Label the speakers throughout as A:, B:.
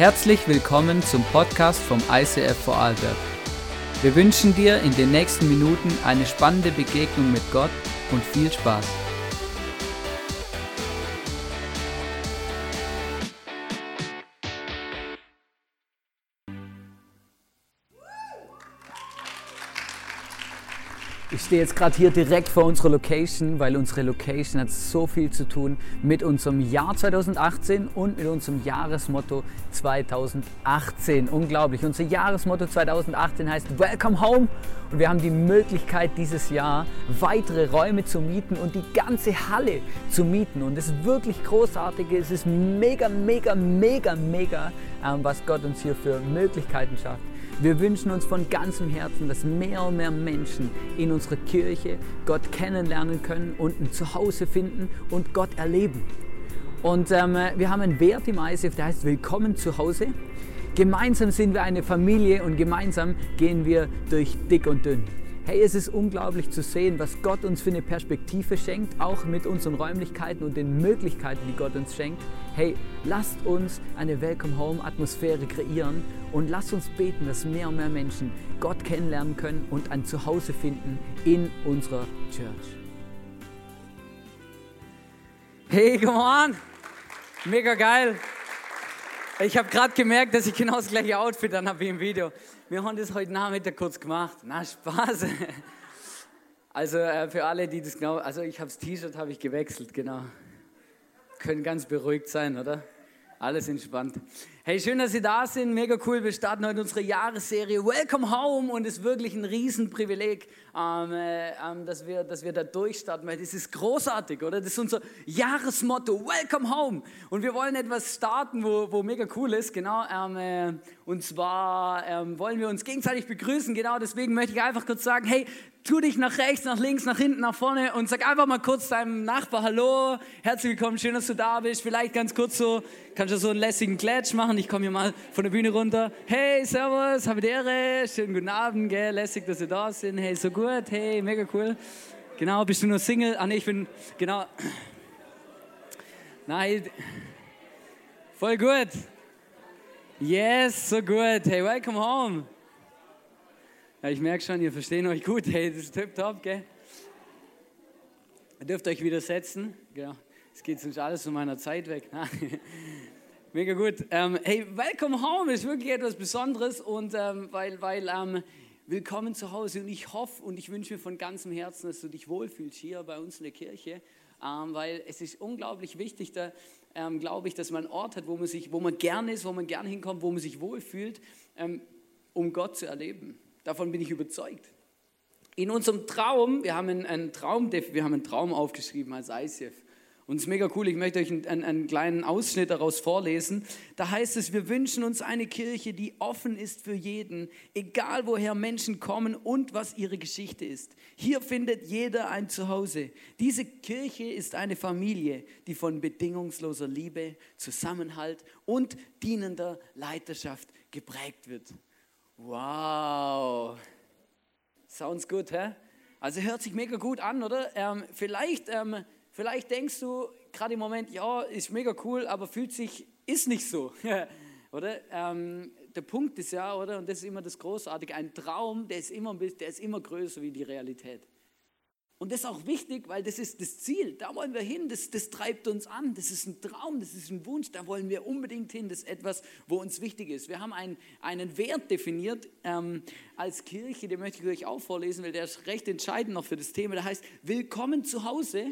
A: Herzlich willkommen zum Podcast vom ICF Vorarlberg. Wir wünschen dir in den nächsten Minuten eine spannende Begegnung mit Gott und viel Spaß. Stehe jetzt gerade hier direkt vor unserer Location, weil unsere Location hat so viel zu tun mit unserem Jahr 2018 und mit unserem Jahresmotto 2018. Unglaublich. Unser Jahresmotto 2018 heißt Welcome Home und wir haben die Möglichkeit dieses Jahr weitere Räume zu mieten und die ganze Halle zu mieten. Und das ist wirklich großartig. Es ist mega, mega, mega, mega, ähm, was Gott uns hier für Möglichkeiten schafft. Wir wünschen uns von ganzem Herzen, dass mehr und mehr Menschen in unserer Kirche Gott kennenlernen können und ein Zuhause finden und Gott erleben. Und ähm, wir haben einen Wert im ISF, der heißt Willkommen zu Hause. Gemeinsam sind wir eine Familie und gemeinsam gehen wir durch dick und dünn. Hey, es ist unglaublich zu sehen, was Gott uns für eine Perspektive schenkt, auch mit unseren Räumlichkeiten und den Möglichkeiten, die Gott uns schenkt. Hey, lasst uns eine Welcome Home Atmosphäre kreieren und lasst uns beten, dass mehr und mehr Menschen Gott kennenlernen können und ein Zuhause finden in unserer Church. Hey, come on! Mega geil! Ich habe gerade gemerkt, dass ich genau das gleiche Outfit an habe wie im Video. Wir haben das heute Nachmittag kurz gemacht. Na, Spaß. Also äh, für alle, die das genau, also ich habe das T-Shirt habe ich gewechselt, genau. Können ganz beruhigt sein, oder? Alles entspannt. Hey, schön, dass Sie da sind. Mega cool. Wir starten heute unsere Jahresserie Welcome Home und es ist wirklich ein Riesenprivileg, ähm, äh, ähm, dass, wir, dass wir da durchstarten, weil das ist großartig, oder? Das ist unser Jahresmotto, Welcome Home. Und wir wollen etwas starten, wo, wo mega cool ist, genau. Ähm, äh, und zwar ähm, wollen wir uns gegenseitig begrüßen, genau. Deswegen möchte ich einfach kurz sagen, hey, tu dich nach rechts, nach links, nach hinten, nach vorne und sag einfach mal kurz deinem Nachbar Hallo, herzlich willkommen, schön, dass du da bist. Vielleicht ganz kurz so, kannst du so einen lässigen Klatsch machen. Ich komme hier mal von der Bühne runter. Hey, servus, habe die Ehre, schönen guten Abend, gell, lässig, dass ihr da sind. Hey, so gut, hey, mega cool. Genau, bist du nur Single? Ah, nee, ich bin, genau. Nein, voll gut. Yes, so gut. Hey, welcome home. Ja, ich merke schon, ihr versteht euch gut. Hey, das ist tip top, gell? Ihr dürft euch wieder setzen. Genau. Es geht sonst alles von meiner Zeit weg. Mega gut. Ähm, hey, welcome home ist wirklich etwas Besonderes und ähm, weil, weil ähm, willkommen zu Hause und ich hoffe und ich wünsche mir von ganzem Herzen, dass du dich wohlfühlst hier bei uns in der Kirche, ähm, weil es ist unglaublich wichtig, da ähm, glaube ich, dass man einen Ort hat, wo man sich, wo man gerne ist, wo man gerne hinkommt, wo man sich wohlfühlt, ähm, um Gott zu erleben. Davon bin ich überzeugt. In unserem Traum, wir haben einen, einen Traum, wir haben einen Traum aufgeschrieben als ICF. Und es ist mega cool, ich möchte euch einen, einen, einen, kleinen Ausschnitt daraus vorlesen. Da heißt es, wir wünschen uns eine Kirche, die offen ist für jeden, egal woher Menschen kommen und was ihre Geschichte ist. Hier findet jeder ein Zuhause. Diese Kirche ist eine Familie, die von bedingungsloser Liebe, Zusammenhalt und dienender Leiterschaft geprägt wird. Wow. Sounds good, hä? Also hört sich mega gut an, oder? Ähm, vielleicht, ähm, vielleicht denkst du gerade im Moment, ja, ist mega cool, aber fühlt sich, ist nicht so, oder? Ähm, der Punkt ist ja, oder? Und das ist immer das Großartige, ein Traum, der ist immer, der ist immer größer wie die Realität. Und das ist auch wichtig, weil das ist das Ziel. Da wollen wir hin. Das, das treibt uns an. Das ist ein Traum, das ist ein Wunsch. Da wollen wir unbedingt hin. Das ist etwas, wo uns wichtig ist. Wir haben einen, einen Wert definiert ähm, als Kirche, den möchte ich euch auch vorlesen, weil der ist recht entscheidend noch für das Thema. Der heißt, Willkommen zu Hause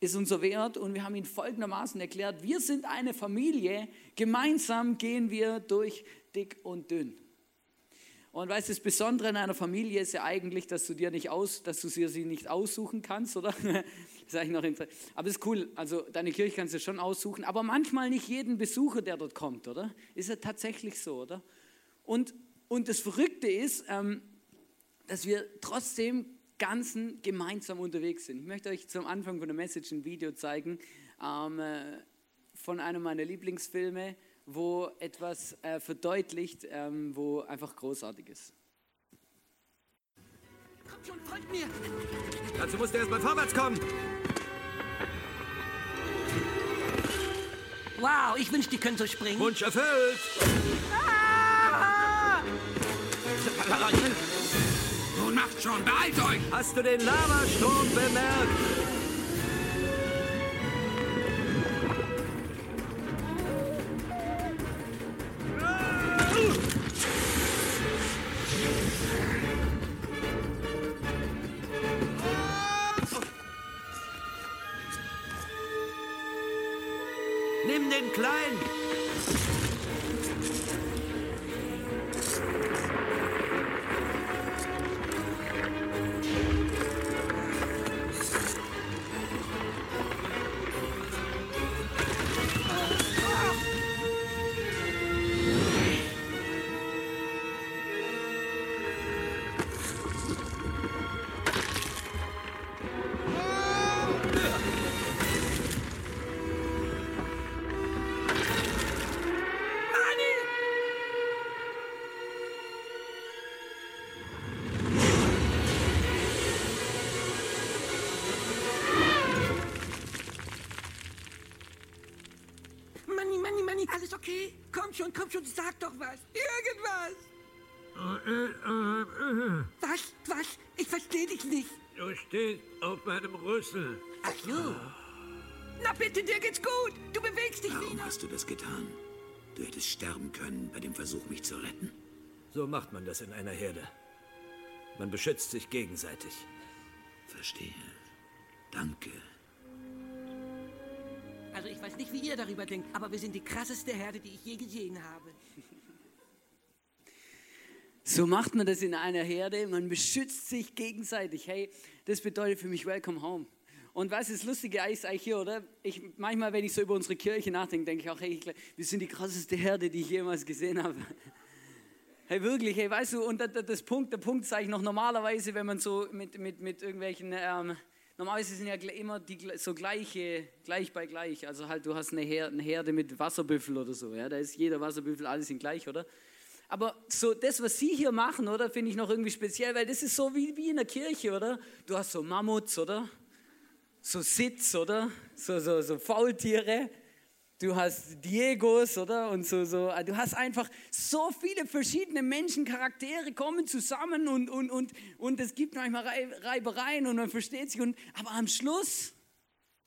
A: ist unser Wert und wir haben ihn folgendermaßen erklärt. Wir sind eine Familie. Gemeinsam gehen wir durch dick und dünn. Und weißt du, das Besondere in einer Familie ist ja eigentlich, dass du dir nicht aus, dass du sie nicht aussuchen kannst, oder? Das ist eigentlich noch interessant. Aber es ist cool. Also deine Kirche kannst du schon aussuchen, aber manchmal nicht jeden Besucher, der dort kommt, oder? Ist ja tatsächlich so, oder? Und, und das Verrückte ist, ähm, dass wir trotzdem ganzen gemeinsam unterwegs sind. Ich möchte euch zum Anfang von der Message ein Video zeigen ähm, äh, von einem meiner Lieblingsfilme wo etwas äh, verdeutlicht, ähm, wo einfach großartig ist.
B: Kommt schon, folgt mir! Dazu musst du erstmal vorwärts kommen! Wow, ich wünschte, die können so springen.
C: Wunsch erfüllt.
B: Ah!
D: Nun macht schon, beeilt euch!
C: Hast du den Lavastrom bemerkt? Nimm den Kleinen.
B: Schon, sag doch was. Irgendwas. Was? Was? Ich verstehe dich nicht.
C: Du stehst auf meinem Rüssel.
B: Ach so. Na bitte, dir geht's gut. Du bewegst dich
D: Warum
B: wieder.
D: hast du das getan? Du hättest sterben können bei dem Versuch, mich zu retten.
C: So macht man das in einer Herde. Man beschützt sich gegenseitig.
D: Verstehe. Danke.
B: Also ich weiß nicht, wie ihr darüber denkt, aber wir sind die krasseste Herde, die ich je gesehen habe.
A: So macht man das in einer Herde. Man beschützt sich gegenseitig. Hey, das bedeutet für mich Welcome Home. Und was ist lustige ist eigentlich hier, oder? Ich, manchmal, wenn ich so über unsere Kirche nachdenke, denke ich auch, hey, wir sind die krasseste Herde, die ich jemals gesehen habe. Hey, wirklich, hey, weißt du, und das, das Punkt, der Punkt ist eigentlich noch normalerweise, wenn man so mit, mit, mit irgendwelchen, ähm, normalerweise sind ja immer die so gleiche, gleich bei gleich. Also halt, du hast eine Herde, eine Herde mit Wasserbüffel oder so, ja, da ist jeder Wasserbüffel, alle sind gleich, oder? Aber so das, was Sie hier machen, oder, finde ich noch irgendwie speziell, weil das ist so wie, wie in der Kirche, oder? Du hast so Mammuts, oder? So Sitz, oder? So, so, so Faultiere. Du hast Diegos, oder? Und so, so. Du hast einfach so viele verschiedene Menschencharaktere kommen zusammen und, und, und, und es gibt manchmal Rei- Reibereien und man versteht sich. Und, aber am Schluss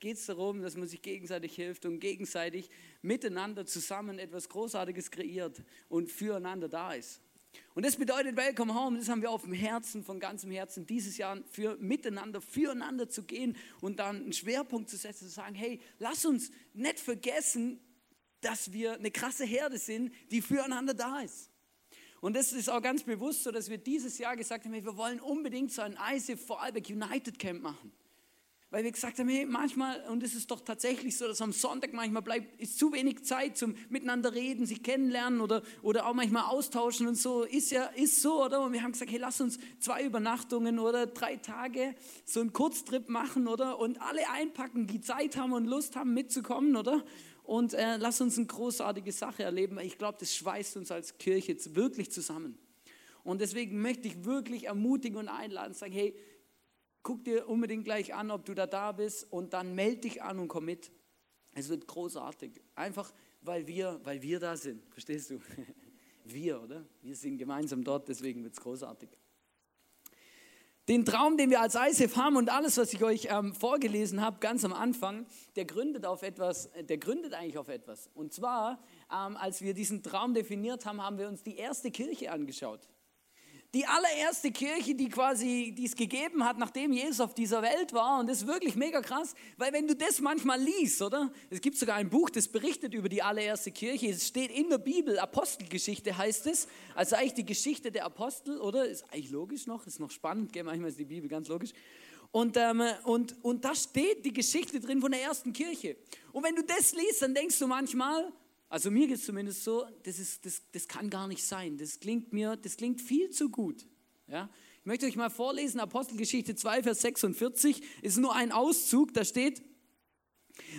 A: geht es darum, dass man sich gegenseitig hilft und gegenseitig miteinander zusammen etwas Großartiges kreiert und füreinander da ist. Und das bedeutet Welcome Home, das haben wir auf dem Herzen, von ganzem Herzen, dieses Jahr für miteinander, füreinander zu gehen und dann einen Schwerpunkt zu setzen, zu sagen, hey, lass uns nicht vergessen, dass wir eine krasse Herde sind, die füreinander da ist. Und das ist auch ganz bewusst so, dass wir dieses Jahr gesagt haben, hey, wir wollen unbedingt so ein ICF Vorarlberg United Camp machen. Weil wir gesagt haben, hey, manchmal, und es ist doch tatsächlich so, dass am Sonntag manchmal bleibt, ist zu wenig Zeit zum Miteinander reden, sich kennenlernen oder, oder auch manchmal austauschen und so, ist ja, ist so, oder? Und wir haben gesagt, hey, lass uns zwei Übernachtungen oder drei Tage so einen Kurztrip machen, oder? Und alle einpacken, die Zeit haben und Lust haben mitzukommen, oder? Und äh, lass uns eine großartige Sache erleben, weil ich glaube, das schweißt uns als Kirche jetzt wirklich zusammen. Und deswegen möchte ich wirklich ermutigen und einladen, sagen, hey, guck dir unbedingt gleich an, ob du da da bist und dann melde dich an und komm mit. Es wird großartig. Einfach, weil wir, weil wir da sind. Verstehst du? Wir, oder? Wir sind gemeinsam dort, deswegen wird es großartig. Den Traum, den wir als ISF haben und alles, was ich euch ähm, vorgelesen habe, ganz am Anfang, der gründet auf etwas, äh, der gründet eigentlich auf etwas. Und zwar, ähm, als wir diesen Traum definiert haben, haben wir uns die erste Kirche angeschaut. Die allererste Kirche, die quasi, die es gegeben hat, nachdem Jesus auf dieser Welt war. Und das ist wirklich mega krass, weil wenn du das manchmal liest, oder? Es gibt sogar ein Buch, das berichtet über die allererste Kirche. Es steht in der Bibel, Apostelgeschichte heißt es. Also eigentlich die Geschichte der Apostel, oder? Ist eigentlich logisch noch, ist noch spannend, gell? manchmal ist die Bibel ganz logisch. Und, ähm, und, und da steht die Geschichte drin von der ersten Kirche. Und wenn du das liest, dann denkst du manchmal, also mir geht es zumindest so, das, ist, das, das kann gar nicht sein. Das klingt mir, das klingt viel zu gut. Ja? Ich möchte euch mal vorlesen, Apostelgeschichte 2, Vers 46, ist nur ein Auszug, da steht,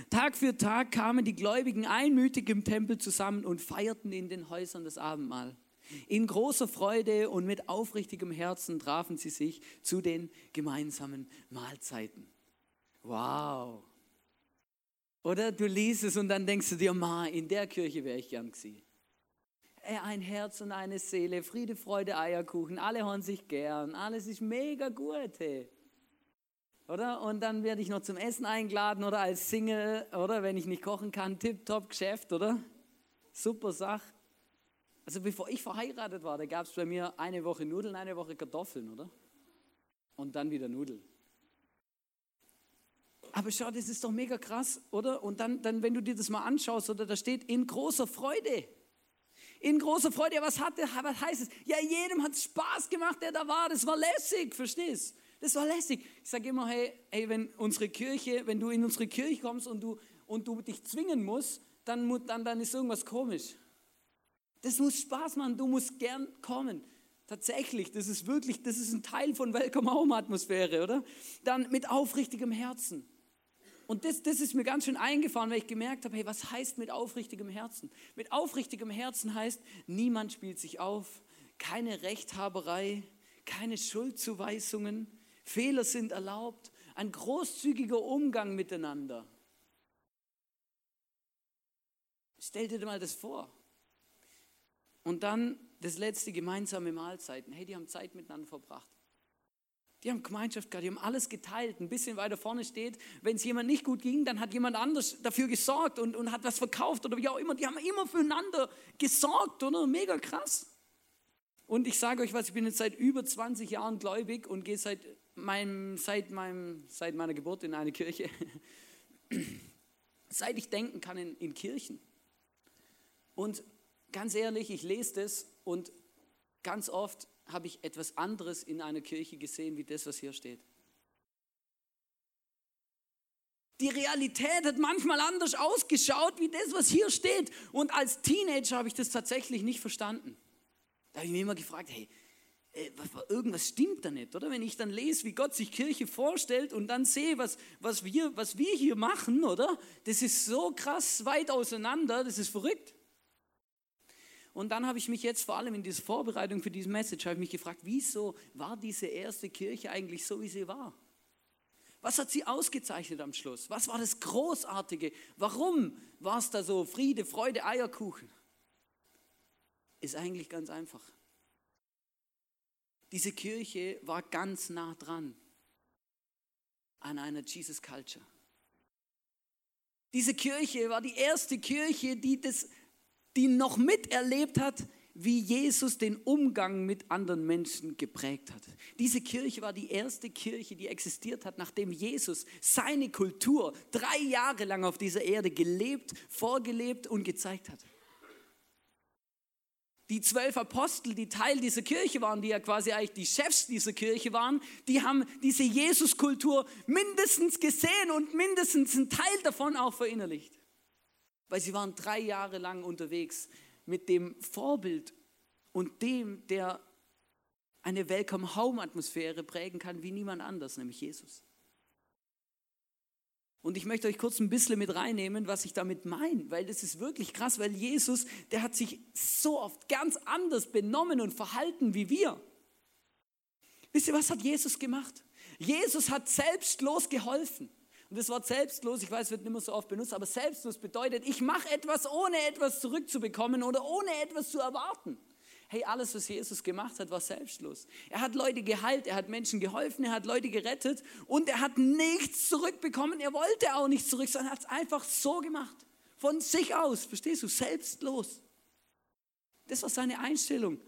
A: Tag für Tag kamen die Gläubigen einmütig im Tempel zusammen und feierten in den Häusern das Abendmahl. In großer Freude und mit aufrichtigem Herzen trafen sie sich zu den gemeinsamen Mahlzeiten. Wow. Oder du liest es und dann denkst du dir, ma, in der Kirche wäre ich gern gewesen. Ey, ein Herz und eine Seele, Friede, Freude, Eierkuchen, alle hören sich gern, alles ist mega gut, hey. Oder? Und dann werde ich noch zum Essen eingeladen oder als Single, oder? Wenn ich nicht kochen kann, tipptopp Geschäft, oder? Super Sache. Also bevor ich verheiratet war, da gab es bei mir eine Woche Nudeln, eine Woche Kartoffeln, oder? Und dann wieder Nudeln. Aber schau, das ist doch mega krass, oder? Und dann, dann wenn du dir das mal anschaust, oder da steht in großer Freude. In großer Freude, was, hatte, was heißt es? Ja, jedem hat es Spaß gemacht, der da war. Das war lässig, verstehst? Das war lässig. Ich sage immer, hey, hey, wenn unsere Kirche, wenn du in unsere Kirche kommst und du, und du dich zwingen musst, dann, dann, dann ist irgendwas komisch. Das muss Spaß machen, du musst gern kommen. Tatsächlich, das ist wirklich, das ist ein Teil von Welcome Home Atmosphäre, oder? Dann mit aufrichtigem Herzen. Und das, das ist mir ganz schön eingefahren, weil ich gemerkt habe, hey, was heißt mit aufrichtigem Herzen? Mit aufrichtigem Herzen heißt, niemand spielt sich auf, keine Rechthaberei, keine Schuldzuweisungen, Fehler sind erlaubt, ein großzügiger Umgang miteinander. Stell dir mal das vor. Und dann das letzte gemeinsame Mahlzeiten. Hey, die haben Zeit miteinander verbracht. Die haben Gemeinschaft gehabt, die haben alles geteilt. Ein bisschen weiter vorne steht, wenn es jemand nicht gut ging, dann hat jemand anders dafür gesorgt und, und hat was verkauft oder wie auch immer. Die haben immer füreinander gesorgt, oder? Mega krass. Und ich sage euch was, ich bin jetzt seit über 20 Jahren gläubig und gehe seit, meinem, seit, meinem, seit meiner Geburt in eine Kirche. seit ich denken kann in, in Kirchen. Und ganz ehrlich, ich lese das und ganz oft habe ich etwas anderes in einer Kirche gesehen, wie das, was hier steht. Die Realität hat manchmal anders ausgeschaut, wie das, was hier steht. Und als Teenager habe ich das tatsächlich nicht verstanden. Da habe ich mir immer gefragt, hey, äh, irgendwas stimmt da nicht, oder? Wenn ich dann lese, wie Gott sich Kirche vorstellt und dann sehe, was, was, wir, was wir hier machen, oder? Das ist so krass weit auseinander, das ist verrückt. Und dann habe ich mich jetzt vor allem in dieser Vorbereitung für diese Message, habe ich mich gefragt, wieso war diese erste Kirche eigentlich so, wie sie war? Was hat sie ausgezeichnet am Schluss? Was war das Großartige? Warum war es da so Friede, Freude, Eierkuchen? Ist eigentlich ganz einfach. Diese Kirche war ganz nah dran an einer Jesus Culture. Diese Kirche war die erste Kirche, die das die noch miterlebt hat, wie Jesus den Umgang mit anderen Menschen geprägt hat. Diese Kirche war die erste Kirche, die existiert hat, nachdem Jesus seine Kultur drei Jahre lang auf dieser Erde gelebt, vorgelebt und gezeigt hat. Die zwölf Apostel, die Teil dieser Kirche waren, die ja quasi eigentlich die Chefs dieser Kirche waren, die haben diese Jesus-Kultur mindestens gesehen und mindestens einen Teil davon auch verinnerlicht weil sie waren drei Jahre lang unterwegs mit dem Vorbild und dem, der eine Welcome-Home-Atmosphäre prägen kann wie niemand anders, nämlich Jesus. Und ich möchte euch kurz ein bisschen mit reinnehmen, was ich damit meine, weil das ist wirklich krass, weil Jesus, der hat sich so oft ganz anders benommen und verhalten wie wir. Wisst ihr, was hat Jesus gemacht? Jesus hat selbstlos geholfen. Und das Wort selbstlos, ich weiß, wird nicht mehr so oft benutzt, aber selbstlos bedeutet, ich mache etwas, ohne etwas zurückzubekommen oder ohne etwas zu erwarten. Hey, alles, was Jesus gemacht hat, war selbstlos. Er hat Leute geheilt, er hat Menschen geholfen, er hat Leute gerettet und er hat nichts zurückbekommen. Er wollte auch nichts zurück, sondern er hat es einfach so gemacht. Von sich aus, verstehst du? Selbstlos. Das war seine Einstellung.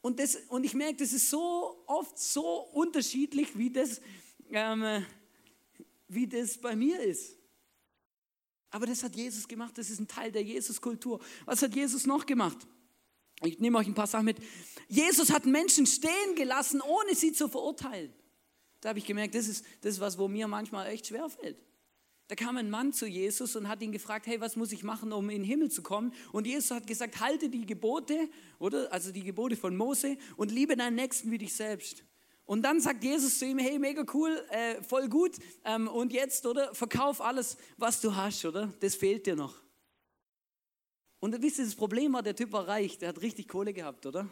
A: Und, das, und ich merke, das ist so oft so unterschiedlich, wie das ähm, wie das bei mir ist. Aber das hat Jesus gemacht, das ist ein Teil der Jesus-Kultur. Was hat Jesus noch gemacht? Ich nehme euch ein paar Sachen mit. Jesus hat Menschen stehen gelassen, ohne sie zu verurteilen. Da habe ich gemerkt, das ist das, was wo mir manchmal echt schwer fällt. Da kam ein Mann zu Jesus und hat ihn gefragt, hey, was muss ich machen, um in den Himmel zu kommen? Und Jesus hat gesagt, halte die Gebote, oder? Also die Gebote von Mose und liebe deinen Nächsten wie dich selbst. Und dann sagt Jesus zu ihm, hey, mega cool, äh, voll gut. Ähm, und jetzt, oder? Verkauf alles, was du hast, oder? Das fehlt dir noch. Und wisst ihr, das Problem war, der Typ war reich, der hat richtig Kohle gehabt, oder?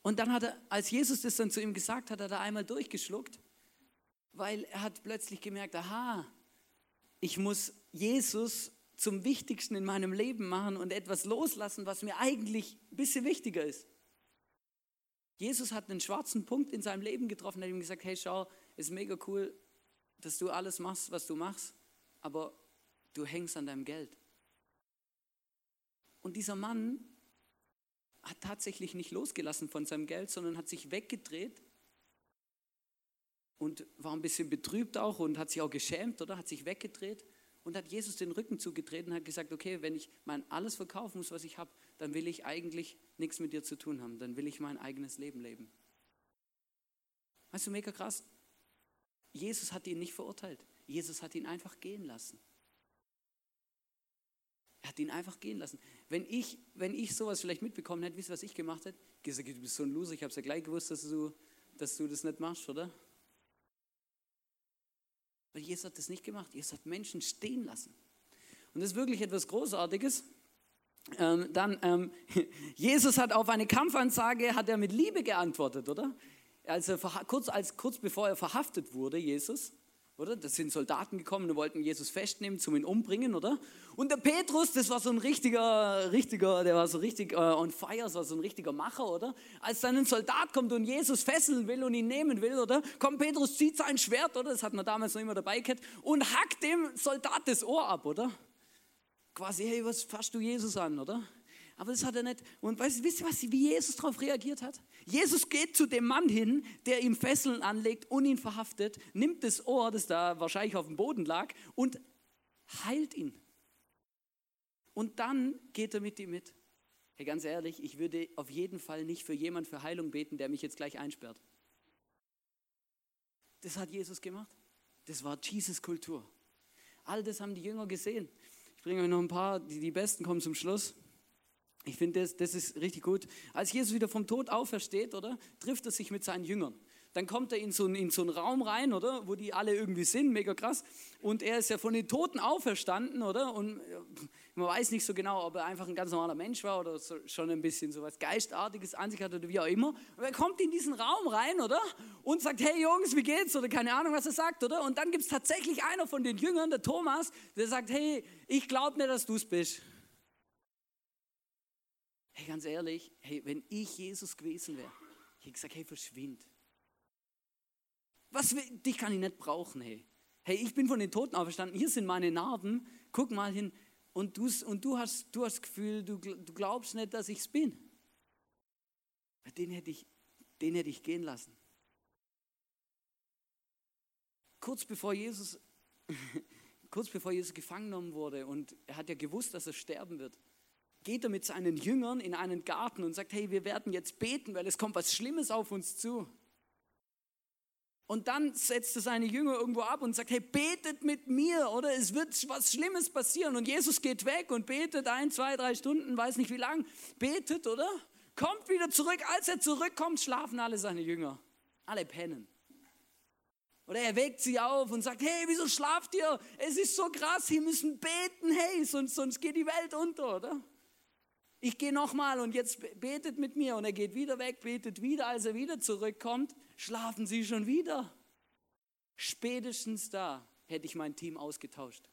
A: Und dann hat er, als Jesus das dann zu ihm gesagt hat, hat er einmal durchgeschluckt, weil er hat plötzlich gemerkt, aha, ich muss Jesus zum Wichtigsten in meinem Leben machen und etwas loslassen, was mir eigentlich ein bisschen wichtiger ist. Jesus hat einen schwarzen Punkt in seinem Leben getroffen, hat ihm gesagt, hey schau, ist mega cool, dass du alles machst, was du machst, aber du hängst an deinem Geld. Und dieser Mann hat tatsächlich nicht losgelassen von seinem Geld, sondern hat sich weggedreht und war ein bisschen betrübt auch und hat sich auch geschämt, oder? Hat sich weggedreht und hat Jesus den Rücken zugedreht und hat gesagt, okay, wenn ich mein alles verkaufen muss, was ich habe, dann will ich eigentlich nichts mit dir zu tun haben, dann will ich mein eigenes Leben leben. Weißt du, mega krass. Jesus hat ihn nicht verurteilt. Jesus hat ihn einfach gehen lassen. Er hat ihn einfach gehen lassen. Wenn ich, wenn ich sowas vielleicht mitbekommen hätte, wisst ihr, was ich gemacht hätte? Gesagt, du bist so ein Loser, ich habe es ja gleich gewusst, dass du, dass du das nicht machst, oder? Weil Jesus hat das nicht gemacht. Jesus hat Menschen stehen lassen. Und das ist wirklich etwas Großartiges. Ähm, dann, ähm, Jesus hat auf eine Kampfansage, hat er mit Liebe geantwortet, oder? Also kurz, als, kurz bevor er verhaftet wurde, Jesus, oder? Das sind Soldaten gekommen und wollten Jesus festnehmen, zum ihn umbringen, oder? Und der Petrus, das war so ein richtiger, richtiger, der war so richtig äh, on fire, das war so ein richtiger Macher, oder? Als dann ein Soldat kommt und Jesus fesseln will und ihn nehmen will, oder? Kommt Petrus, zieht sein Schwert, oder? Das hat man damals noch immer dabei gehabt und hackt dem Soldat das Ohr ab, oder? Quasi, hey, was fasst du Jesus an, oder? Aber das hat er nicht. Und weißt, wisst ihr, was, wie Jesus darauf reagiert hat? Jesus geht zu dem Mann hin, der ihm Fesseln anlegt und ihn verhaftet, nimmt das Ohr, das da wahrscheinlich auf dem Boden lag, und heilt ihn. Und dann geht er mit ihm mit. Hey, ganz ehrlich, ich würde auf jeden Fall nicht für jemanden für Heilung beten, der mich jetzt gleich einsperrt. Das hat Jesus gemacht. Das war Jesus-Kultur. All das haben die Jünger gesehen. Ich bringe euch noch ein paar, die, die besten kommen zum Schluss. Ich finde, das, das ist richtig gut. Als Jesus wieder vom Tod aufersteht, oder, trifft er sich mit seinen Jüngern. Dann kommt er in so, einen, in so einen Raum rein, oder, wo die alle irgendwie sind, mega krass. Und er ist ja von den Toten auferstanden, oder? Und man weiß nicht so genau, ob er einfach ein ganz normaler Mensch war oder so, schon ein bisschen so was Geistartiges an sich hat oder wie auch immer. Und er kommt in diesen Raum rein, oder? Und sagt, hey Jungs, wie geht's? Oder keine Ahnung, was er sagt, oder? Und dann gibt es tatsächlich einer von den Jüngern, der Thomas, der sagt, hey, ich glaube nicht, dass du es bist. Hey, ganz ehrlich, hey, wenn ich Jesus gewesen wäre, ich hätte gesagt, hey, verschwind. Was, dich kann ich nicht brauchen, hey. Hey, ich bin von den Toten auferstanden, hier sind meine Narben, guck mal hin. Und du, und du, hast, du hast das Gefühl, du, du glaubst nicht, dass ich es bin. Den hätte, ich, den hätte ich gehen lassen. Kurz bevor Jesus, kurz bevor Jesus gefangen genommen wurde und er hat ja gewusst, dass er sterben wird, geht er mit seinen Jüngern in einen Garten und sagt, hey, wir werden jetzt beten, weil es kommt was Schlimmes auf uns zu. Und dann setzt er seine Jünger irgendwo ab und sagt, hey, betet mit mir, oder es wird was Schlimmes passieren. Und Jesus geht weg und betet ein, zwei, drei Stunden, weiß nicht wie lang, betet, oder? Kommt wieder zurück. Als er zurückkommt, schlafen alle seine Jünger. Alle pennen. Oder er weckt sie auf und sagt, hey, wieso schlaft ihr? Es ist so krass, wir müssen beten, hey, sonst, sonst geht die Welt unter, oder? Ich gehe nochmal und jetzt betet mit mir. Und er geht wieder weg, betet wieder. Als er wieder zurückkommt, schlafen sie schon wieder. Spätestens da hätte ich mein Team ausgetauscht.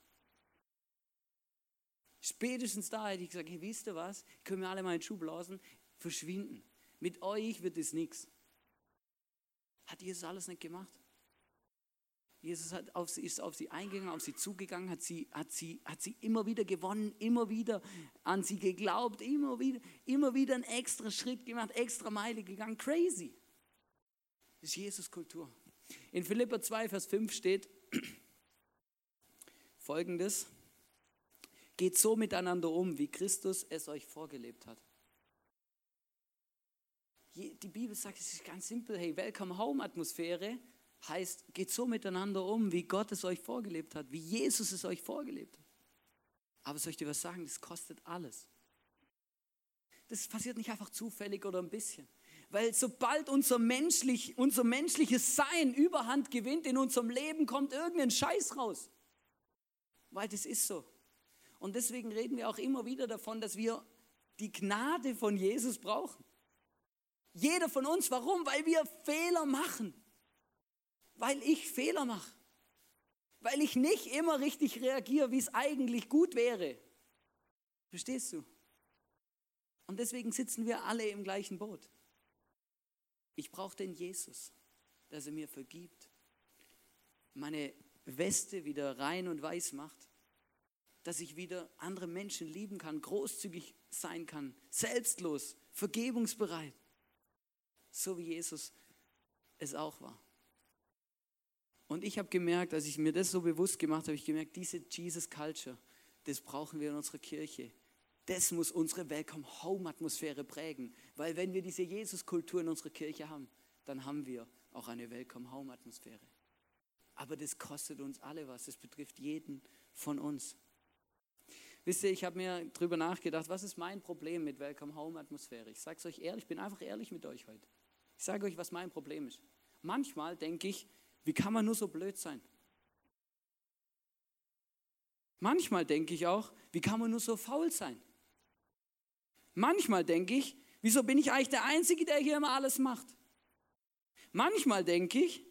A: Spätestens da hätte ich gesagt, hey, wisst ihr was? Können wir alle mal in Schuh blasen? Verschwinden. Mit euch wird es nichts. Hat Jesus alles nicht gemacht? Jesus hat auf sie, ist auf sie eingegangen, auf sie zugegangen, hat sie, hat, sie, hat sie immer wieder gewonnen, immer wieder an sie geglaubt, immer wieder, immer wieder einen extra Schritt gemacht, extra Meile gegangen. Crazy. Das ist Jesus-Kultur. In Philippa 2, Vers 5 steht folgendes: Geht so miteinander um, wie Christus es euch vorgelebt hat. Die Bibel sagt, es ist ganz simpel, hey, Welcome Home Atmosphäre heißt, geht so miteinander um, wie Gott es euch vorgelebt hat, wie Jesus es euch vorgelebt hat. Aber soll ich dir was sagen, das kostet alles. Das passiert nicht einfach zufällig oder ein bisschen. Weil sobald unser, menschlich, unser menschliches Sein überhand gewinnt in unserem Leben, kommt irgendein Scheiß raus. Weil das ist so. Und deswegen reden wir auch immer wieder davon, dass wir die Gnade von Jesus brauchen. Jeder von uns. Warum? Weil wir Fehler machen weil ich Fehler mache. weil ich nicht immer richtig reagiere, wie es eigentlich gut wäre. Verstehst du? Und deswegen sitzen wir alle im gleichen Boot. Ich brauche den Jesus, dass er mir vergibt, meine Weste wieder rein und weiß macht, dass ich wieder andere Menschen lieben kann, großzügig sein kann, selbstlos, vergebungsbereit, so wie Jesus es auch war. Und ich habe gemerkt, als ich mir das so bewusst gemacht habe, ich gemerkt, diese Jesus Culture, das brauchen wir in unserer Kirche. Das muss unsere Welcome Home Atmosphäre prägen, weil wenn wir diese Jesus Kultur in unserer Kirche haben, dann haben wir auch eine Welcome Home Atmosphäre. Aber das kostet uns alle was, das betrifft jeden von uns. Wisst ihr, ich habe mir darüber nachgedacht, was ist mein Problem mit Welcome Home Atmosphäre? Ich sage es euch ehrlich, ich bin einfach ehrlich mit euch heute. Ich sage euch, was mein Problem ist. Manchmal denke ich, wie kann man nur so blöd sein? Manchmal denke ich auch, wie kann man nur so faul sein? Manchmal denke ich, wieso bin ich eigentlich der Einzige, der hier immer alles macht? Manchmal denke ich,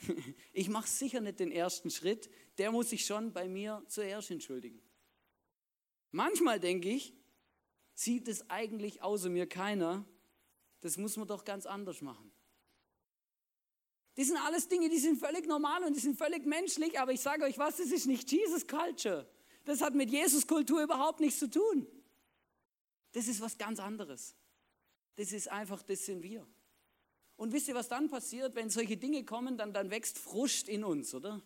A: ich mache sicher nicht den ersten Schritt, der muss sich schon bei mir zuerst entschuldigen. Manchmal denke ich, sieht es eigentlich außer mir keiner, das muss man doch ganz anders machen. Die sind alles Dinge, die sind völlig normal und die sind völlig menschlich, aber ich sage euch was, das ist nicht Jesus Culture. Das hat mit Jesus Kultur überhaupt nichts zu tun. Das ist was ganz anderes. Das ist einfach, das sind wir. Und wisst ihr, was dann passiert, wenn solche Dinge kommen, dann, dann wächst Frust in uns, oder?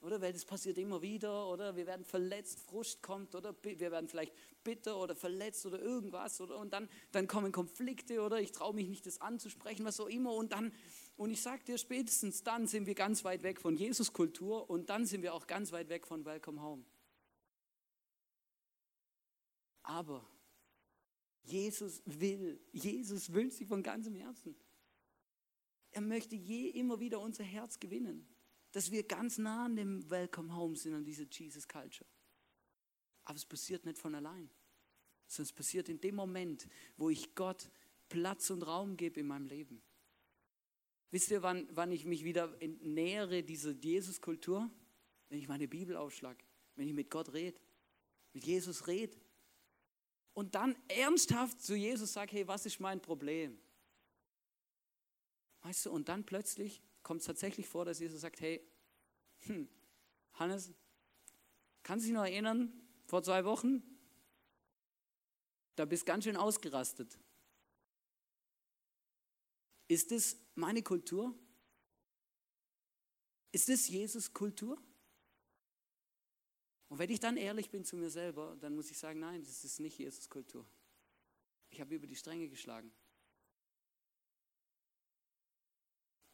A: Oder weil das passiert immer wieder, oder wir werden verletzt, Frust kommt, oder wir werden vielleicht bitter oder verletzt oder irgendwas, oder und dann, dann kommen Konflikte, oder ich traue mich nicht, das anzusprechen, was auch immer, und dann, und ich sage dir, spätestens dann sind wir ganz weit weg von Jesus-Kultur und dann sind wir auch ganz weit weg von Welcome Home. Aber Jesus will, Jesus wünscht sich von ganzem Herzen. Er möchte je immer wieder unser Herz gewinnen dass wir ganz nah an dem Welcome Home sind, an dieser Jesus Culture. Aber es passiert nicht von allein, sondern es passiert in dem Moment, wo ich Gott Platz und Raum gebe in meinem Leben. Wisst ihr, wann, wann ich mich wieder nähere dieser Jesus-Kultur? Wenn ich meine Bibel aufschlage, wenn ich mit Gott rede, mit Jesus rede und dann ernsthaft zu Jesus sage, hey, was ist mein Problem? Weißt du, und dann plötzlich kommt es tatsächlich vor, dass Jesus sagt, hey, hm, Hannes, kannst du dich noch erinnern, vor zwei Wochen? Da bist ganz schön ausgerastet. Ist das meine Kultur? Ist das Jesus Kultur? Und wenn ich dann ehrlich bin zu mir selber, dann muss ich sagen, nein, das ist nicht Jesus Kultur. Ich habe über die Stränge geschlagen.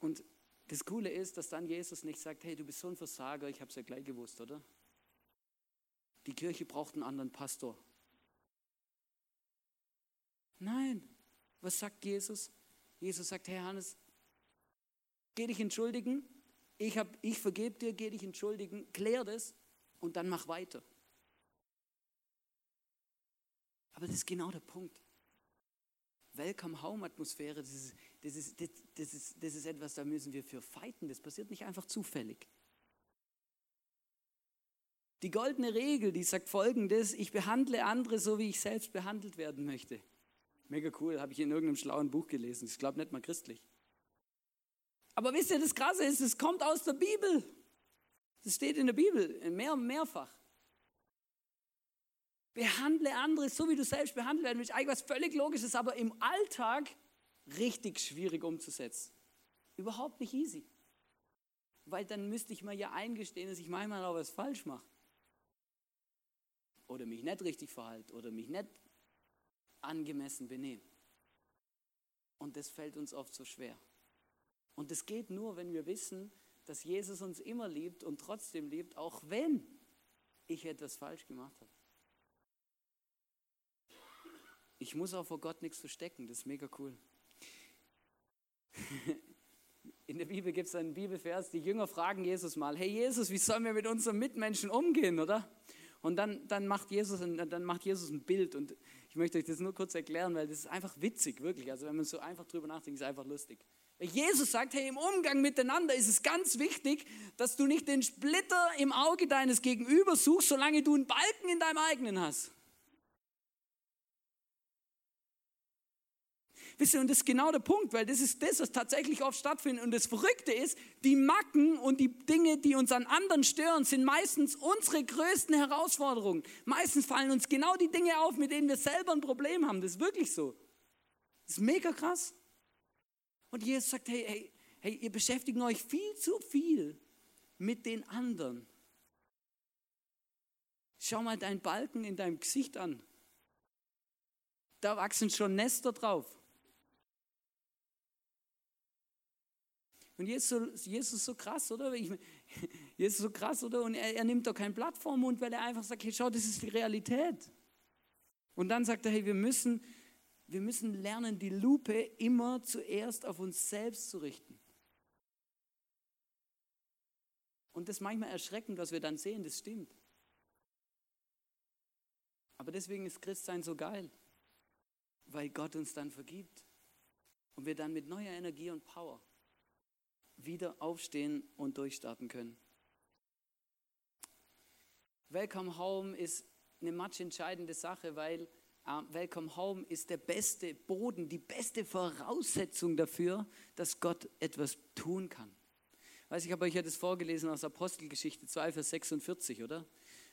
A: Und das Coole ist, dass dann Jesus nicht sagt, hey, du bist so ein Versager, ich habe es ja gleich gewusst, oder? Die Kirche braucht einen anderen Pastor. Nein, was sagt Jesus? Jesus sagt, Herr Hannes, geh dich entschuldigen, ich, ich vergebe dir, geh dich entschuldigen, klär das und dann mach weiter. Aber das ist genau der Punkt. Welcome Home Atmosphäre, das ist, das, ist, das, das, ist, das ist etwas, da müssen wir für fighten. Das passiert nicht einfach zufällig. Die goldene Regel, die sagt folgendes, ich behandle andere so, wie ich selbst behandelt werden möchte. Mega cool, habe ich in irgendeinem schlauen Buch gelesen. Ich glaube nicht mal christlich. Aber wisst ihr, das Krasse ist, es kommt aus der Bibel. Das steht in der Bibel, mehr, mehrfach. Behandle andere so, wie du selbst behandelt werden willst. Eigentlich was völlig Logisches, aber im Alltag richtig schwierig umzusetzen. Überhaupt nicht easy. Weil dann müsste ich mir ja eingestehen, dass ich manchmal auch was falsch mache. Oder mich nicht richtig verhalte oder mich nicht angemessen benehme. Und das fällt uns oft so schwer. Und das geht nur, wenn wir wissen, dass Jesus uns immer liebt und trotzdem liebt, auch wenn ich etwas falsch gemacht habe. Ich muss auch vor Gott nichts verstecken, das ist mega cool. In der Bibel gibt es einen Bibelvers, die Jünger fragen Jesus mal, hey Jesus, wie sollen wir mit unseren Mitmenschen umgehen, oder? Und dann, dann, macht Jesus ein, dann macht Jesus ein Bild und ich möchte euch das nur kurz erklären, weil das ist einfach witzig, wirklich. Also wenn man so einfach drüber nachdenkt, ist es einfach lustig. Jesus sagt, hey, im Umgang miteinander ist es ganz wichtig, dass du nicht den Splitter im Auge deines Gegenübers suchst, solange du einen Balken in deinem eigenen hast. Wisst ihr, und das ist genau der Punkt, weil das ist das, was tatsächlich oft stattfindet. Und das Verrückte ist, die Macken und die Dinge, die uns an anderen stören, sind meistens unsere größten Herausforderungen. Meistens fallen uns genau die Dinge auf, mit denen wir selber ein Problem haben. Das ist wirklich so. Das ist mega krass. Und Jesus sagt, hey, hey, hey, ihr beschäftigt euch viel zu viel mit den anderen. Schau mal deinen Balken in deinem Gesicht an. Da wachsen schon Nester drauf. Und Jesus, Jesus ist so krass, oder? Ich, Jesus so krass, oder? Und er, er nimmt doch kein Blatt vor Mund, weil er einfach sagt, hey, schau, das ist die Realität. Und dann sagt er, hey, wir müssen, wir müssen lernen, die Lupe immer zuerst auf uns selbst zu richten. Und das ist manchmal erschreckend, was wir dann sehen, das stimmt. Aber deswegen ist Christsein so geil, weil Gott uns dann vergibt und wir dann mit neuer Energie und Power wieder aufstehen und durchstarten können. Welcome Home ist eine matchentscheidende Sache, weil uh, Welcome Home ist der beste Boden, die beste Voraussetzung dafür, dass Gott etwas tun kann. Weiß ich habe euch ja das vorgelesen aus Apostelgeschichte 2, Vers 46, oder?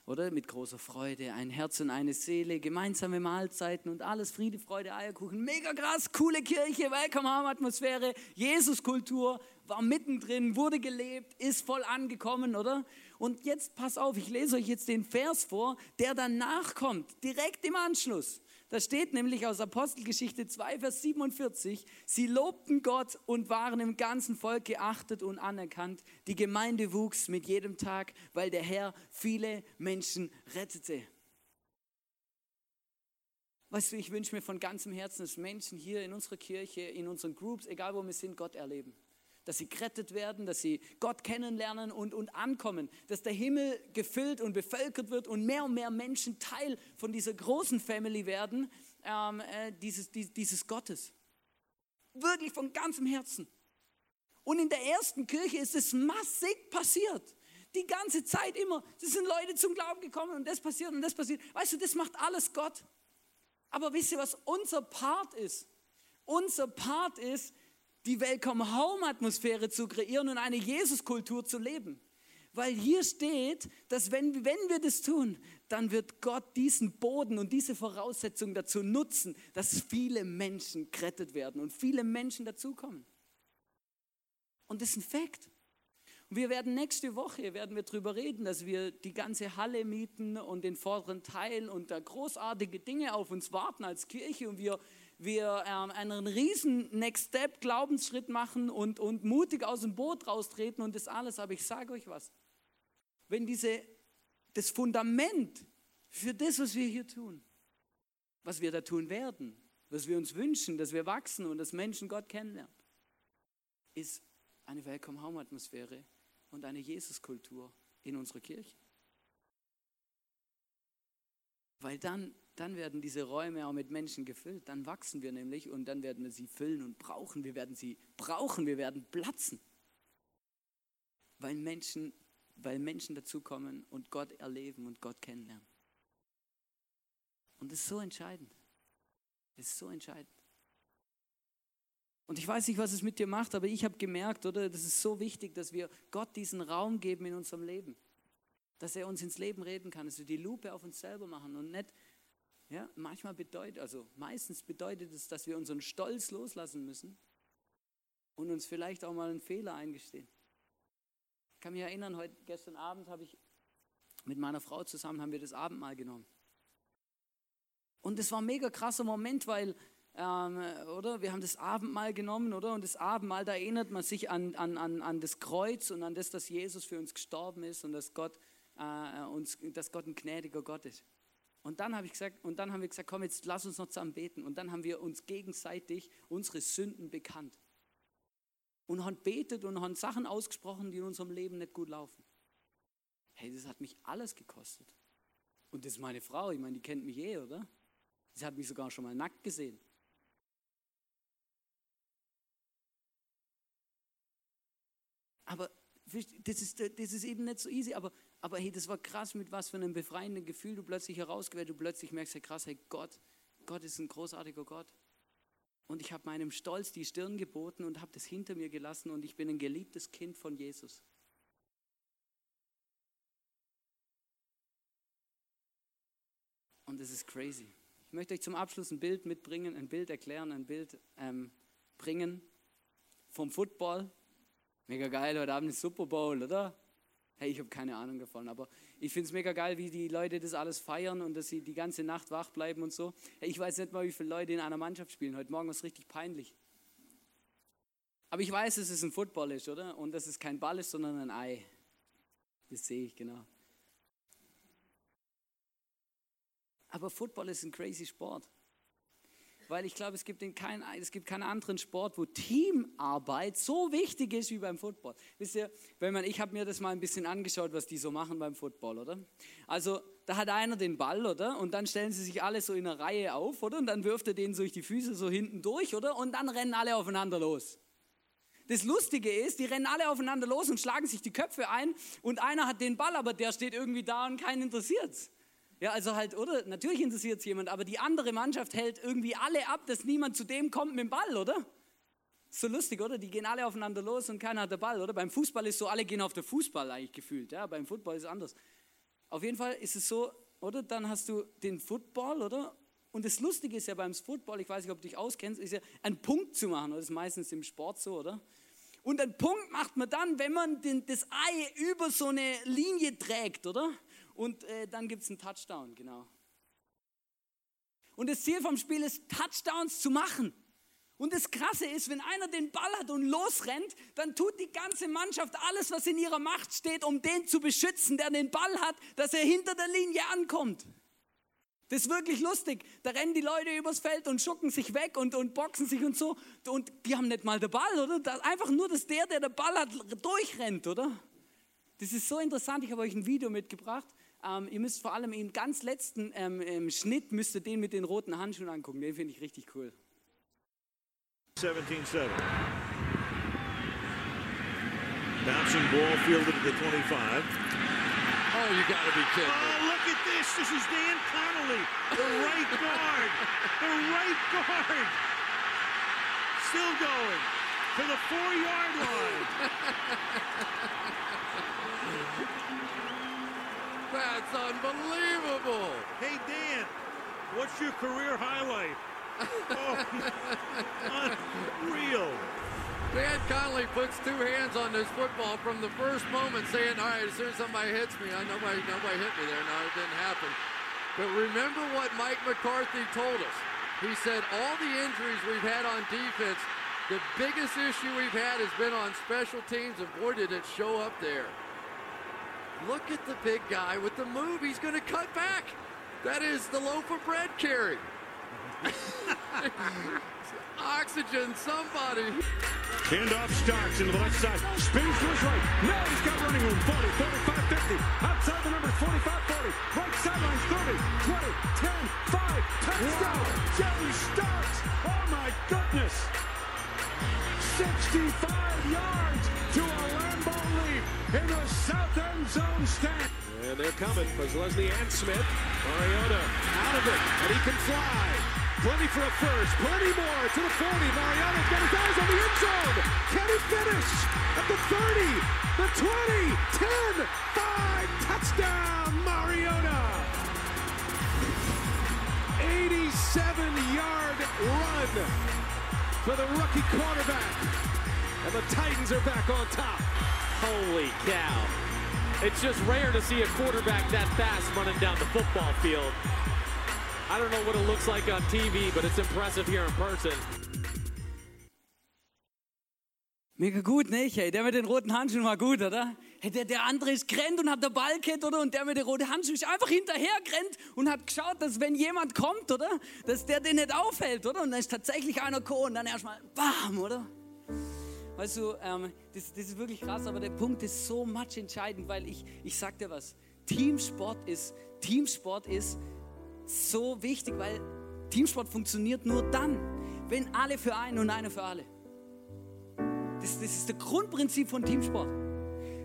A: Oder mit großer Freude, ein Herz und eine Seele, gemeinsame Mahlzeiten und alles Friede, Freude, Eierkuchen. Mega krass, coole Kirche, Welcome Home Atmosphäre, Jesus-Kultur, war mittendrin, wurde gelebt, ist voll angekommen, oder? Und jetzt pass auf, ich lese euch jetzt den Vers vor, der danach kommt, direkt im Anschluss. Da steht nämlich aus Apostelgeschichte 2, Vers 47, sie lobten Gott und waren im ganzen Volk geachtet und anerkannt. Die Gemeinde wuchs mit jedem Tag, weil der Herr viele Menschen rettete. Weißt du, ich wünsche mir von ganzem Herzen, dass Menschen hier in unserer Kirche, in unseren Groups, egal wo wir sind, Gott erleben dass sie gerettet werden, dass sie Gott kennenlernen und, und ankommen, dass der Himmel gefüllt und bevölkert wird und mehr und mehr Menschen Teil von dieser großen Family werden, ähm, äh, dieses, dieses, dieses Gottes. Wirklich von ganzem Herzen. Und in der ersten Kirche ist es massig passiert. Die ganze Zeit immer. Es sind Leute zum Glauben gekommen und das passiert und das passiert. Weißt du, das macht alles Gott. Aber wisst ihr, was unser Part ist? Unser Part ist, die Welcome Home Atmosphäre zu kreieren und eine Jesuskultur zu leben. Weil hier steht, dass wenn, wenn wir das tun, dann wird Gott diesen Boden und diese Voraussetzungen dazu nutzen, dass viele Menschen gerettet werden und viele Menschen dazukommen. Und das ist ein Fakt. Und wir werden nächste Woche werden wir darüber reden, dass wir die ganze Halle mieten und den vorderen Teil und da großartige Dinge auf uns warten als Kirche und wir wir ähm, einen riesen Next Step Glaubensschritt machen und, und mutig aus dem Boot raustreten und das alles. Aber ich sage euch was, wenn diese, das Fundament für das, was wir hier tun, was wir da tun werden, was wir uns wünschen, dass wir wachsen und dass Menschen Gott kennenlernen, ist eine Welcome Home Atmosphäre und eine Jesuskultur in unserer Kirche. Weil dann dann werden diese Räume auch mit Menschen gefüllt. Dann wachsen wir nämlich und dann werden wir sie füllen und brauchen. Wir werden sie brauchen, wir werden platzen. Weil Menschen, weil Menschen dazukommen und Gott erleben und Gott kennenlernen. Und das ist so entscheidend. Das ist so entscheidend. Und ich weiß nicht, was es mit dir macht, aber ich habe gemerkt, oder, das ist so wichtig, dass wir Gott diesen Raum geben in unserem Leben. Dass er uns ins Leben reden kann, dass wir die Lupe auf uns selber machen und nicht ja, manchmal bedeutet, also meistens bedeutet es, dass wir unseren Stolz loslassen müssen und uns vielleicht auch mal einen Fehler eingestehen. Ich kann mich erinnern, heute, gestern Abend habe ich mit meiner Frau zusammen haben wir das Abendmahl genommen. Und es war ein mega krasser Moment, weil, ähm, oder, wir haben das Abendmahl genommen, oder? Und das Abendmahl, da erinnert man sich an, an, an, an das Kreuz und an das, dass Jesus für uns gestorben ist und dass Gott, äh, uns, dass Gott ein gnädiger Gott ist. Und dann, habe ich gesagt, und dann haben wir gesagt, komm, jetzt lass uns noch zusammen beten. Und dann haben wir uns gegenseitig unsere Sünden bekannt. Und haben betet und haben Sachen ausgesprochen, die in unserem Leben nicht gut laufen. Hey, das hat mich alles gekostet. Und das ist meine Frau, ich meine, die kennt mich eh, oder? Sie hat mich sogar schon mal nackt gesehen. aber das ist, das ist eben nicht so easy, aber, aber hey, das war krass, mit was für einem befreienden Gefühl du plötzlich herausgewählt, du plötzlich merkst, hey krass, hey Gott, Gott ist ein großartiger Gott. Und ich habe meinem Stolz die Stirn geboten und habe das hinter mir gelassen und ich bin ein geliebtes Kind von Jesus. Und das ist crazy. Ich möchte euch zum Abschluss ein Bild mitbringen, ein Bild erklären, ein Bild ähm, bringen vom Football. Mega geil, heute Abend ist Super Bowl, oder? Hey, ich habe keine Ahnung davon, aber ich finde es mega geil, wie die Leute das alles feiern und dass sie die ganze Nacht wach bleiben und so. Hey, ich weiß nicht mal, wie viele Leute in einer Mannschaft spielen. Heute Morgen war es richtig peinlich. Aber ich weiß, dass es ein Football ist, oder? Und dass es kein Ball ist, sondern ein Ei. Das sehe ich genau. Aber Football ist ein crazy Sport weil ich glaube, es gibt, es gibt keinen anderen Sport, wo Teamarbeit so wichtig ist wie beim Football. Wisst ihr, wenn man, ich habe mir das mal ein bisschen angeschaut, was die so machen beim Football, oder? Also da hat einer den Ball, oder? Und dann stellen sie sich alle so in einer Reihe auf, oder? Und dann wirft er den durch die Füße so hinten durch, oder? Und dann rennen alle aufeinander los. Das Lustige ist, die rennen alle aufeinander los und schlagen sich die Köpfe ein und einer hat den Ball, aber der steht irgendwie da und keinen interessiert's. Ja, also halt, oder? Natürlich interessiert es jemand, aber die andere Mannschaft hält irgendwie alle ab, dass niemand zu dem kommt mit dem Ball, oder? So lustig, oder? Die gehen alle aufeinander los und keiner hat den Ball, oder? Beim Fußball ist so, alle gehen auf den Fußball eigentlich gefühlt, ja? Beim Football ist es anders. Auf jeden Fall ist es so, oder? Dann hast du den Football, oder? Und das Lustige ist ja beim Football, ich weiß nicht, ob du dich auskennst, ist ja einen Punkt zu machen, oder? Das ist meistens im Sport so, oder? Und einen Punkt macht man dann, wenn man den, das Ei über so eine Linie trägt, oder? Und äh, dann gibt es einen Touchdown, genau. Und das Ziel vom Spiel ist, Touchdowns zu machen. Und das Krasse ist, wenn einer den Ball hat und losrennt, dann tut die ganze Mannschaft alles, was in ihrer Macht steht, um den zu beschützen, der den Ball hat, dass er hinter der Linie ankommt. Das ist wirklich lustig. Da rennen die Leute übers Feld und schucken sich weg und, und boxen sich und so. Und die haben nicht mal den Ball, oder? Das einfach nur, dass der, der den Ball hat, durchrennt, oder? Das ist so interessant. Ich habe euch ein Video mitgebracht. Ähm, ihr müsst vor allem im ganz letzten ähm, Schnitt müsst ihr den mit den roten Handschuhen angucken. Den finde ich richtig cool. 17-7. Bouncing ball fielded at the 25. Oh, you got to be kidding me. Oh, look at this. This is Dan Connolly, the right guard. the right guard. Still going to the four-yard line. That's unbelievable. Hey, Dan, what's your career highlight? oh, unreal. Dan Conley puts two hands on this football from the first moment, saying, all right, as soon as somebody hits me, I nobody, nobody hit me there. No, it didn't happen. But remember what Mike McCarthy told us. He said all the injuries we've had on defense, the biggest issue we've had has been on special teams, and boy, did it show up there. Look at the big guy with the move. He's going to cut back. That is the loaf of bread carry. Oxygen, somebody. Handoff starts into the left side. Spins to his right. Now he's got running room. 40, 45, 50. Outside the numbers 45, 40. Right sidelines 30, 20, 10, 5. Touchdown. Wow. Jerry Starks. Oh my goodness. 65 yards to a Lambeau lead in the south end zone stand. And they're coming Leslie and Smith. Mariota out of it, and he can fly. Plenty for a first, plenty more to the 40. Mariota's got his eyes on the end zone. Can he finish? At the 30, the 20, 10, 5, touchdown, Mariota. 87 yard run for the rookie quarterback. And the Titans are back on top.
E: Holy cow. It's just rare to see a quarterback that fast running down the football field. I don't know what it looks like on TV, but it's impressive here in person.
A: Mega gut, nicht? Hey, der mit den roten Handschuhen war gut, oder? Hey, der, der andere ist gerannt und hat der Ball oder? Und der mit den roten Handschuhen ist einfach hinterher gerannt und hat geschaut, dass wenn jemand kommt, oder? Dass der den nicht aufhält, oder? Und dann ist tatsächlich einer gekommen und dann erstmal bam, oder? Weißt du, ähm, das, das ist wirklich krass, aber der Punkt ist so much entscheidend, weil ich, ich sag dir was, Teamsport ist, Teamsport ist so wichtig, weil Teamsport funktioniert nur dann, wenn alle für einen und einer für alle. Das, das ist das Grundprinzip von Teamsport.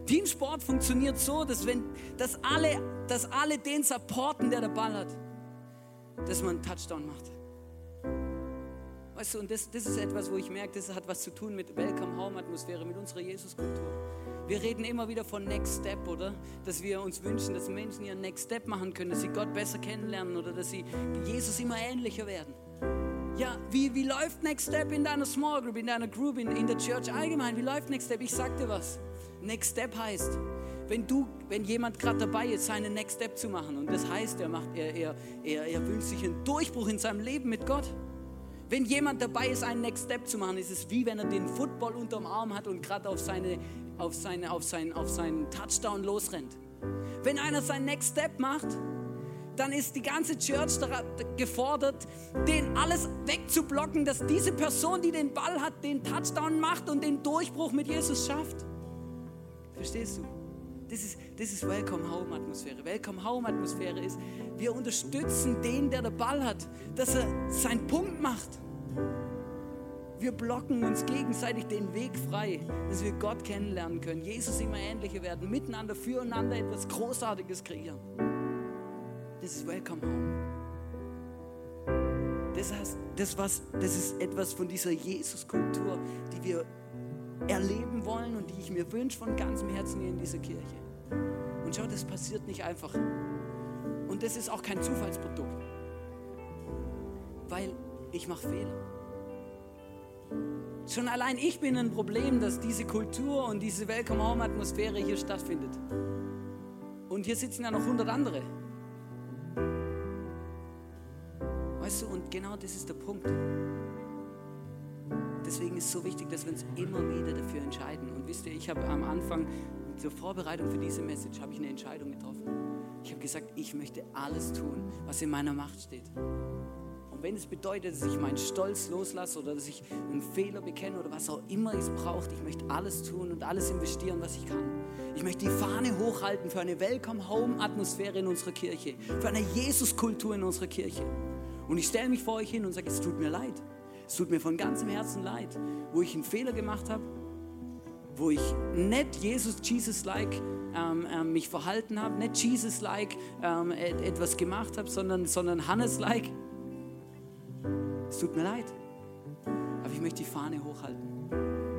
A: Teamsport funktioniert so, dass, wenn, dass, alle, dass alle den supporten, der den Ball hat, dass man einen Touchdown macht. Weißt du, und das, das ist etwas, wo ich merke, das hat was zu tun mit Welcome Home Atmosphäre, mit unserer Jesus-Kultur. Wir reden immer wieder von Next Step, oder? Dass wir uns wünschen, dass Menschen ihren Next Step machen können, dass sie Gott besser kennenlernen oder dass sie Jesus immer ähnlicher werden. Ja, wie, wie läuft Next Step in deiner Small Group, in deiner Group, in, in der Church allgemein? Wie läuft Next Step? Ich sag dir was. Next Step heißt, wenn, du, wenn jemand gerade dabei ist, seinen Next Step zu machen, und das heißt, er, macht, er, er, er, er wünscht sich einen Durchbruch in seinem Leben mit Gott. Wenn jemand dabei ist, einen Next Step zu machen, ist es wie wenn er den Football unterm Arm hat und gerade auf, seine, auf, seine, auf, seinen, auf seinen Touchdown losrennt. Wenn einer seinen Next Step macht, dann ist die ganze Church gefordert, den alles wegzublocken, dass diese Person, die den Ball hat, den Touchdown macht und den Durchbruch mit Jesus schafft. Verstehst du? Das ist, das ist Welcome Home Atmosphäre. Welcome Home Atmosphäre ist, wir unterstützen den, der den Ball hat, dass er seinen Punkt macht. Wir blocken uns gegenseitig den Weg frei, dass wir Gott kennenlernen können, Jesus immer ähnlicher werden, miteinander, füreinander etwas Großartiges kreieren. Das ist Welcome Home. Das, heißt, das, was, das ist etwas von dieser Jesus-Kultur, die wir erleben wollen und die ich mir wünsche von ganzem Herzen hier in dieser Kirche. Und schau, das passiert nicht einfach. Und das ist auch kein Zufallsprodukt. Weil ich mache Fehler. Schon allein ich bin ein Problem, dass diese Kultur und diese Welcome Home Atmosphäre hier stattfindet. Und hier sitzen ja noch 100 andere. Weißt du, und genau das ist der Punkt. Deswegen ist es so wichtig, dass wir uns immer wieder dafür entscheiden. Und wisst ihr, ich habe am Anfang zur Vorbereitung für diese Message habe ich eine Entscheidung getroffen. Ich habe gesagt, ich möchte alles tun, was in meiner Macht steht. Und wenn es bedeutet, dass ich meinen Stolz loslasse oder dass ich einen Fehler bekenne oder was auch immer es braucht, ich möchte alles tun und alles investieren, was ich kann. Ich möchte die Fahne hochhalten für eine Welcome-Home-Atmosphäre in unserer Kirche, für eine Jesus-Kultur in unserer Kirche. Und ich stelle mich vor euch hin und sage, es tut mir leid. Es tut mir von ganzem Herzen leid, wo ich einen Fehler gemacht habe, wo ich nicht Jesus, Jesus-like ähm, ähm, mich verhalten habe, nicht Jesus-like ähm, etwas gemacht habe, sondern, sondern Hannes-like. Es tut mir leid, aber ich möchte die Fahne hochhalten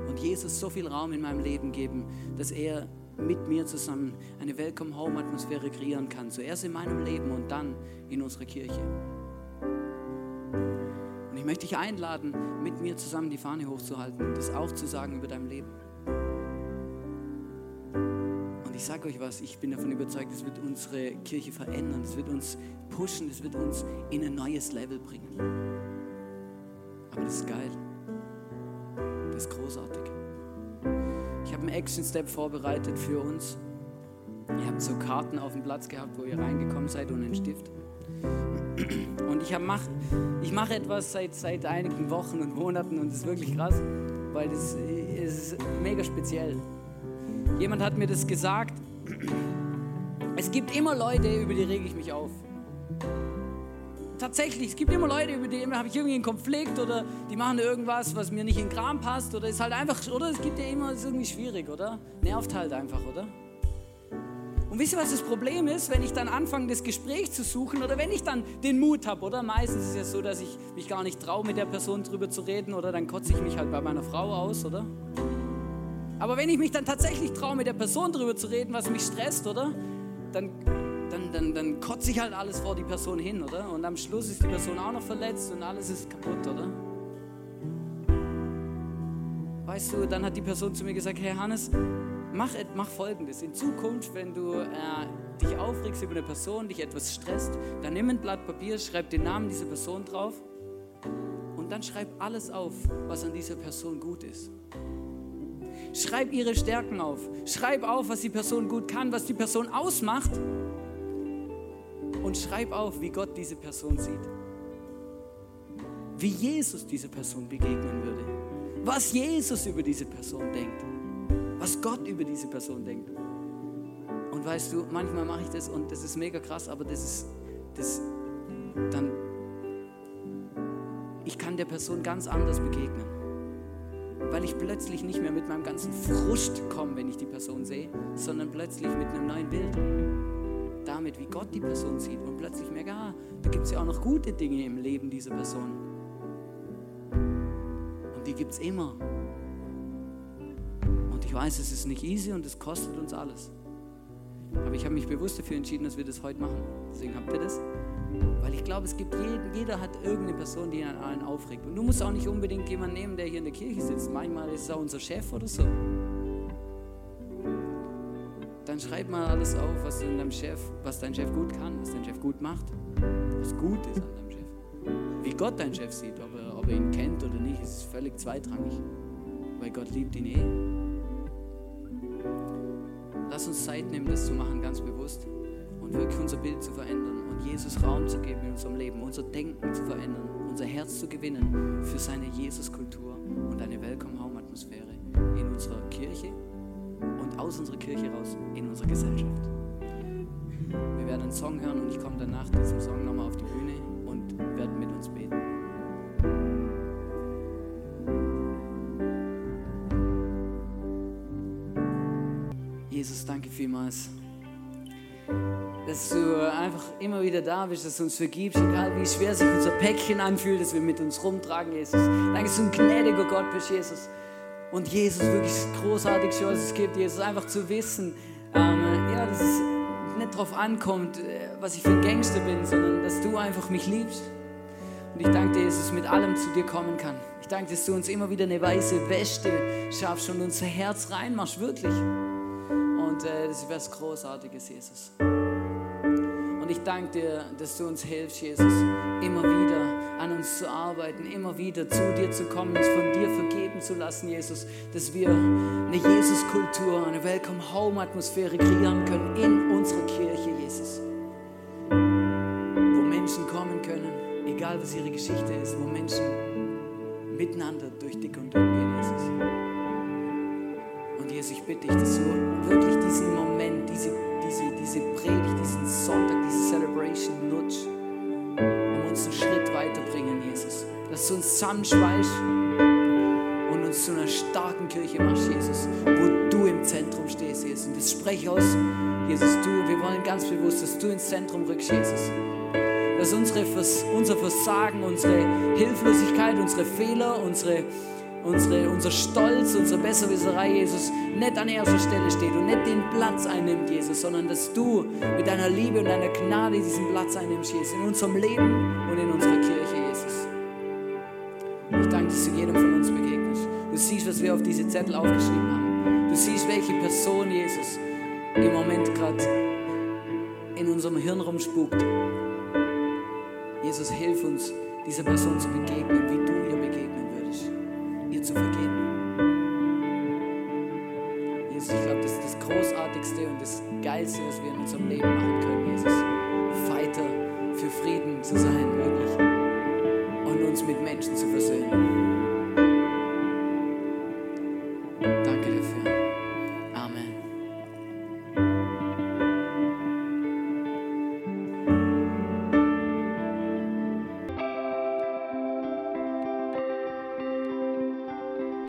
A: und Jesus so viel Raum in meinem Leben geben, dass er mit mir zusammen eine Welcome-Home-Atmosphäre kreieren kann. Zuerst in meinem Leben und dann in unserer Kirche möchte dich einladen, mit mir zusammen die Fahne hochzuhalten und das aufzusagen über dein Leben. Und ich sage euch was, ich bin davon überzeugt, es wird unsere Kirche verändern, es wird uns pushen, es wird uns in ein neues Level bringen. Aber das ist geil. Das ist großartig. Ich habe einen Action Step vorbereitet für uns. Ihr habt so Karten auf dem Platz gehabt, wo ihr reingekommen seid und einen Stift. Und ich mache ich mach etwas seit, seit einigen Wochen und Monaten und das ist wirklich krass, weil das ist mega speziell. Jemand hat mir das gesagt. Es gibt immer Leute, über die rege ich mich auf. Tatsächlich, es gibt immer Leute, über die habe ich irgendwie einen Konflikt oder die machen irgendwas, was mir nicht in den Kram passt oder ist halt einfach, oder es gibt ja immer, ist irgendwie schwierig, oder? Nervt halt einfach, oder? Und wisst ihr, was das Problem ist, wenn ich dann anfange, das Gespräch zu suchen oder wenn ich dann den Mut habe, oder? Meistens ist es ja so, dass ich mich gar nicht traue, mit der Person drüber zu reden oder dann kotze ich mich halt bei meiner Frau aus, oder? Aber wenn ich mich dann tatsächlich traue, mit der Person drüber zu reden, was mich stresst, oder? Dann, dann, dann, dann kotze ich halt alles vor die Person hin, oder? Und am Schluss ist die Person auch noch verletzt und alles ist kaputt, oder? Weißt du, dann hat die Person zu mir gesagt, hey Hannes, mach, mach folgendes. In Zukunft, wenn du äh, dich aufregst über eine Person, dich etwas stresst, dann nimm ein Blatt Papier, schreib den Namen dieser Person drauf und dann schreib alles auf, was an dieser Person gut ist. Schreib ihre Stärken auf. Schreib auf, was die Person gut kann, was die Person ausmacht. Und schreib auf, wie Gott diese Person sieht. Wie Jesus diese Person begegnen würde. Was Jesus über diese Person denkt was Gott über diese Person denkt. Und weißt du, manchmal mache ich das und das ist mega krass, aber das ist, das, dann, ich kann der Person ganz anders begegnen. weil ich plötzlich nicht mehr mit meinem ganzen Frust komme, wenn ich die Person sehe, sondern plötzlich mit einem neuen Bild. Damit, wie Gott die Person sieht und plötzlich merke, ah, da gibt es ja auch noch gute Dinge im Leben dieser Person. Und die gibt es immer. Weiß, es ist nicht easy und es kostet uns alles. Aber ich habe mich bewusst dafür entschieden, dass wir das heute machen. Deswegen habt ihr das. Weil ich glaube, es gibt jeden, jeder hat irgendeine Person, die einen aufregt. Und du musst auch nicht unbedingt jemanden nehmen, der hier in der Kirche sitzt. Manchmal ist es auch unser Chef oder so. Dann schreib mal alles auf, was deinem Chef, was dein Chef gut kann, was dein Chef gut macht, was gut ist an deinem Chef. Wie Gott deinen Chef sieht, ob er, ob er ihn kennt oder nicht, ist völlig zweitrangig. Weil Gott liebt ihn eh. Uns Zeit nehmen, das zu machen, ganz bewusst. Und wirklich unser Bild zu verändern und Jesus Raum zu geben in unserem Leben, unser Denken zu verändern, unser Herz zu gewinnen für seine Jesuskultur und eine Welcome Home Atmosphäre in unserer Kirche und aus unserer Kirche raus in unserer Gesellschaft. Wir werden einen Song hören und ich komme dann nach diesem Song nochmal auf die dass du einfach immer wieder da bist, dass du uns vergibst, egal wie schwer sich unser Päckchen anfühlt, das wir mit uns rumtragen, Jesus. Danke, dass du ein gnädiger Gott bist, Jesus. Und Jesus, wirklich das Großartigste, was es gibt, Jesus, einfach zu wissen, ähm, ja, dass es nicht darauf ankommt, äh, was ich für ein Gangster bin, sondern dass du einfach mich liebst. Und ich danke dir, Jesus, mit allem zu dir kommen kann. Ich danke, dass du uns immer wieder eine weiße Weste schaffst und unser Herz reinmachst, wirklich. Und äh, das ist was Großartiges, Jesus. Und ich danke dir, dass du uns hilfst, Jesus, immer wieder an uns zu arbeiten, immer wieder zu dir zu kommen, uns von dir vergeben zu lassen, Jesus, dass wir eine Jesuskultur, eine Welcome-Home-Atmosphäre kreieren können in unserer Kirche, Jesus. Wo Menschen kommen können, egal was ihre Geschichte ist, wo Menschen miteinander durch dick und dünn gehen, Jesus. Und Jesus, ich bitte dich, dass du wirklich diesen Moment, diese, diese, diese Predigt, diesen Sonntag, diese Celebration nutzt, um uns einen Schritt weiterbringen, Jesus. Dass du uns zusammenschweißt und uns zu einer starken Kirche machst, Jesus, wo du im Zentrum stehst, Jesus. Und das spreche ich aus, Jesus, du, wir wollen ganz bewusst, dass du ins Zentrum rückst, Jesus. Dass unsere, unser Versagen, unsere Hilflosigkeit, unsere Fehler, unsere unsere, unser Stolz, unsere Besserwisserei, Jesus, nicht an erster Stelle steht und nicht den Platz einnimmt, Jesus, sondern dass du mit deiner Liebe und deiner Gnade diesen Platz einnimmst, Jesus, in unserem Leben und in unserer Kirche, Jesus. Ich danke, dass du jedem von uns begegnest. Du siehst, was wir auf diese Zettel aufgeschrieben haben. Du siehst, welche Person, Jesus, im Moment gerade in unserem Hirn rumspukt. Jesus, hilf uns, dieser Person zu begegnen, wie du ihr ihr zu vergeben. Jesus, ich glaube, das ist das Großartigste und das Geilste, was wir in unserem Leben machen können, Jesus. Fighter für Frieden zu sein,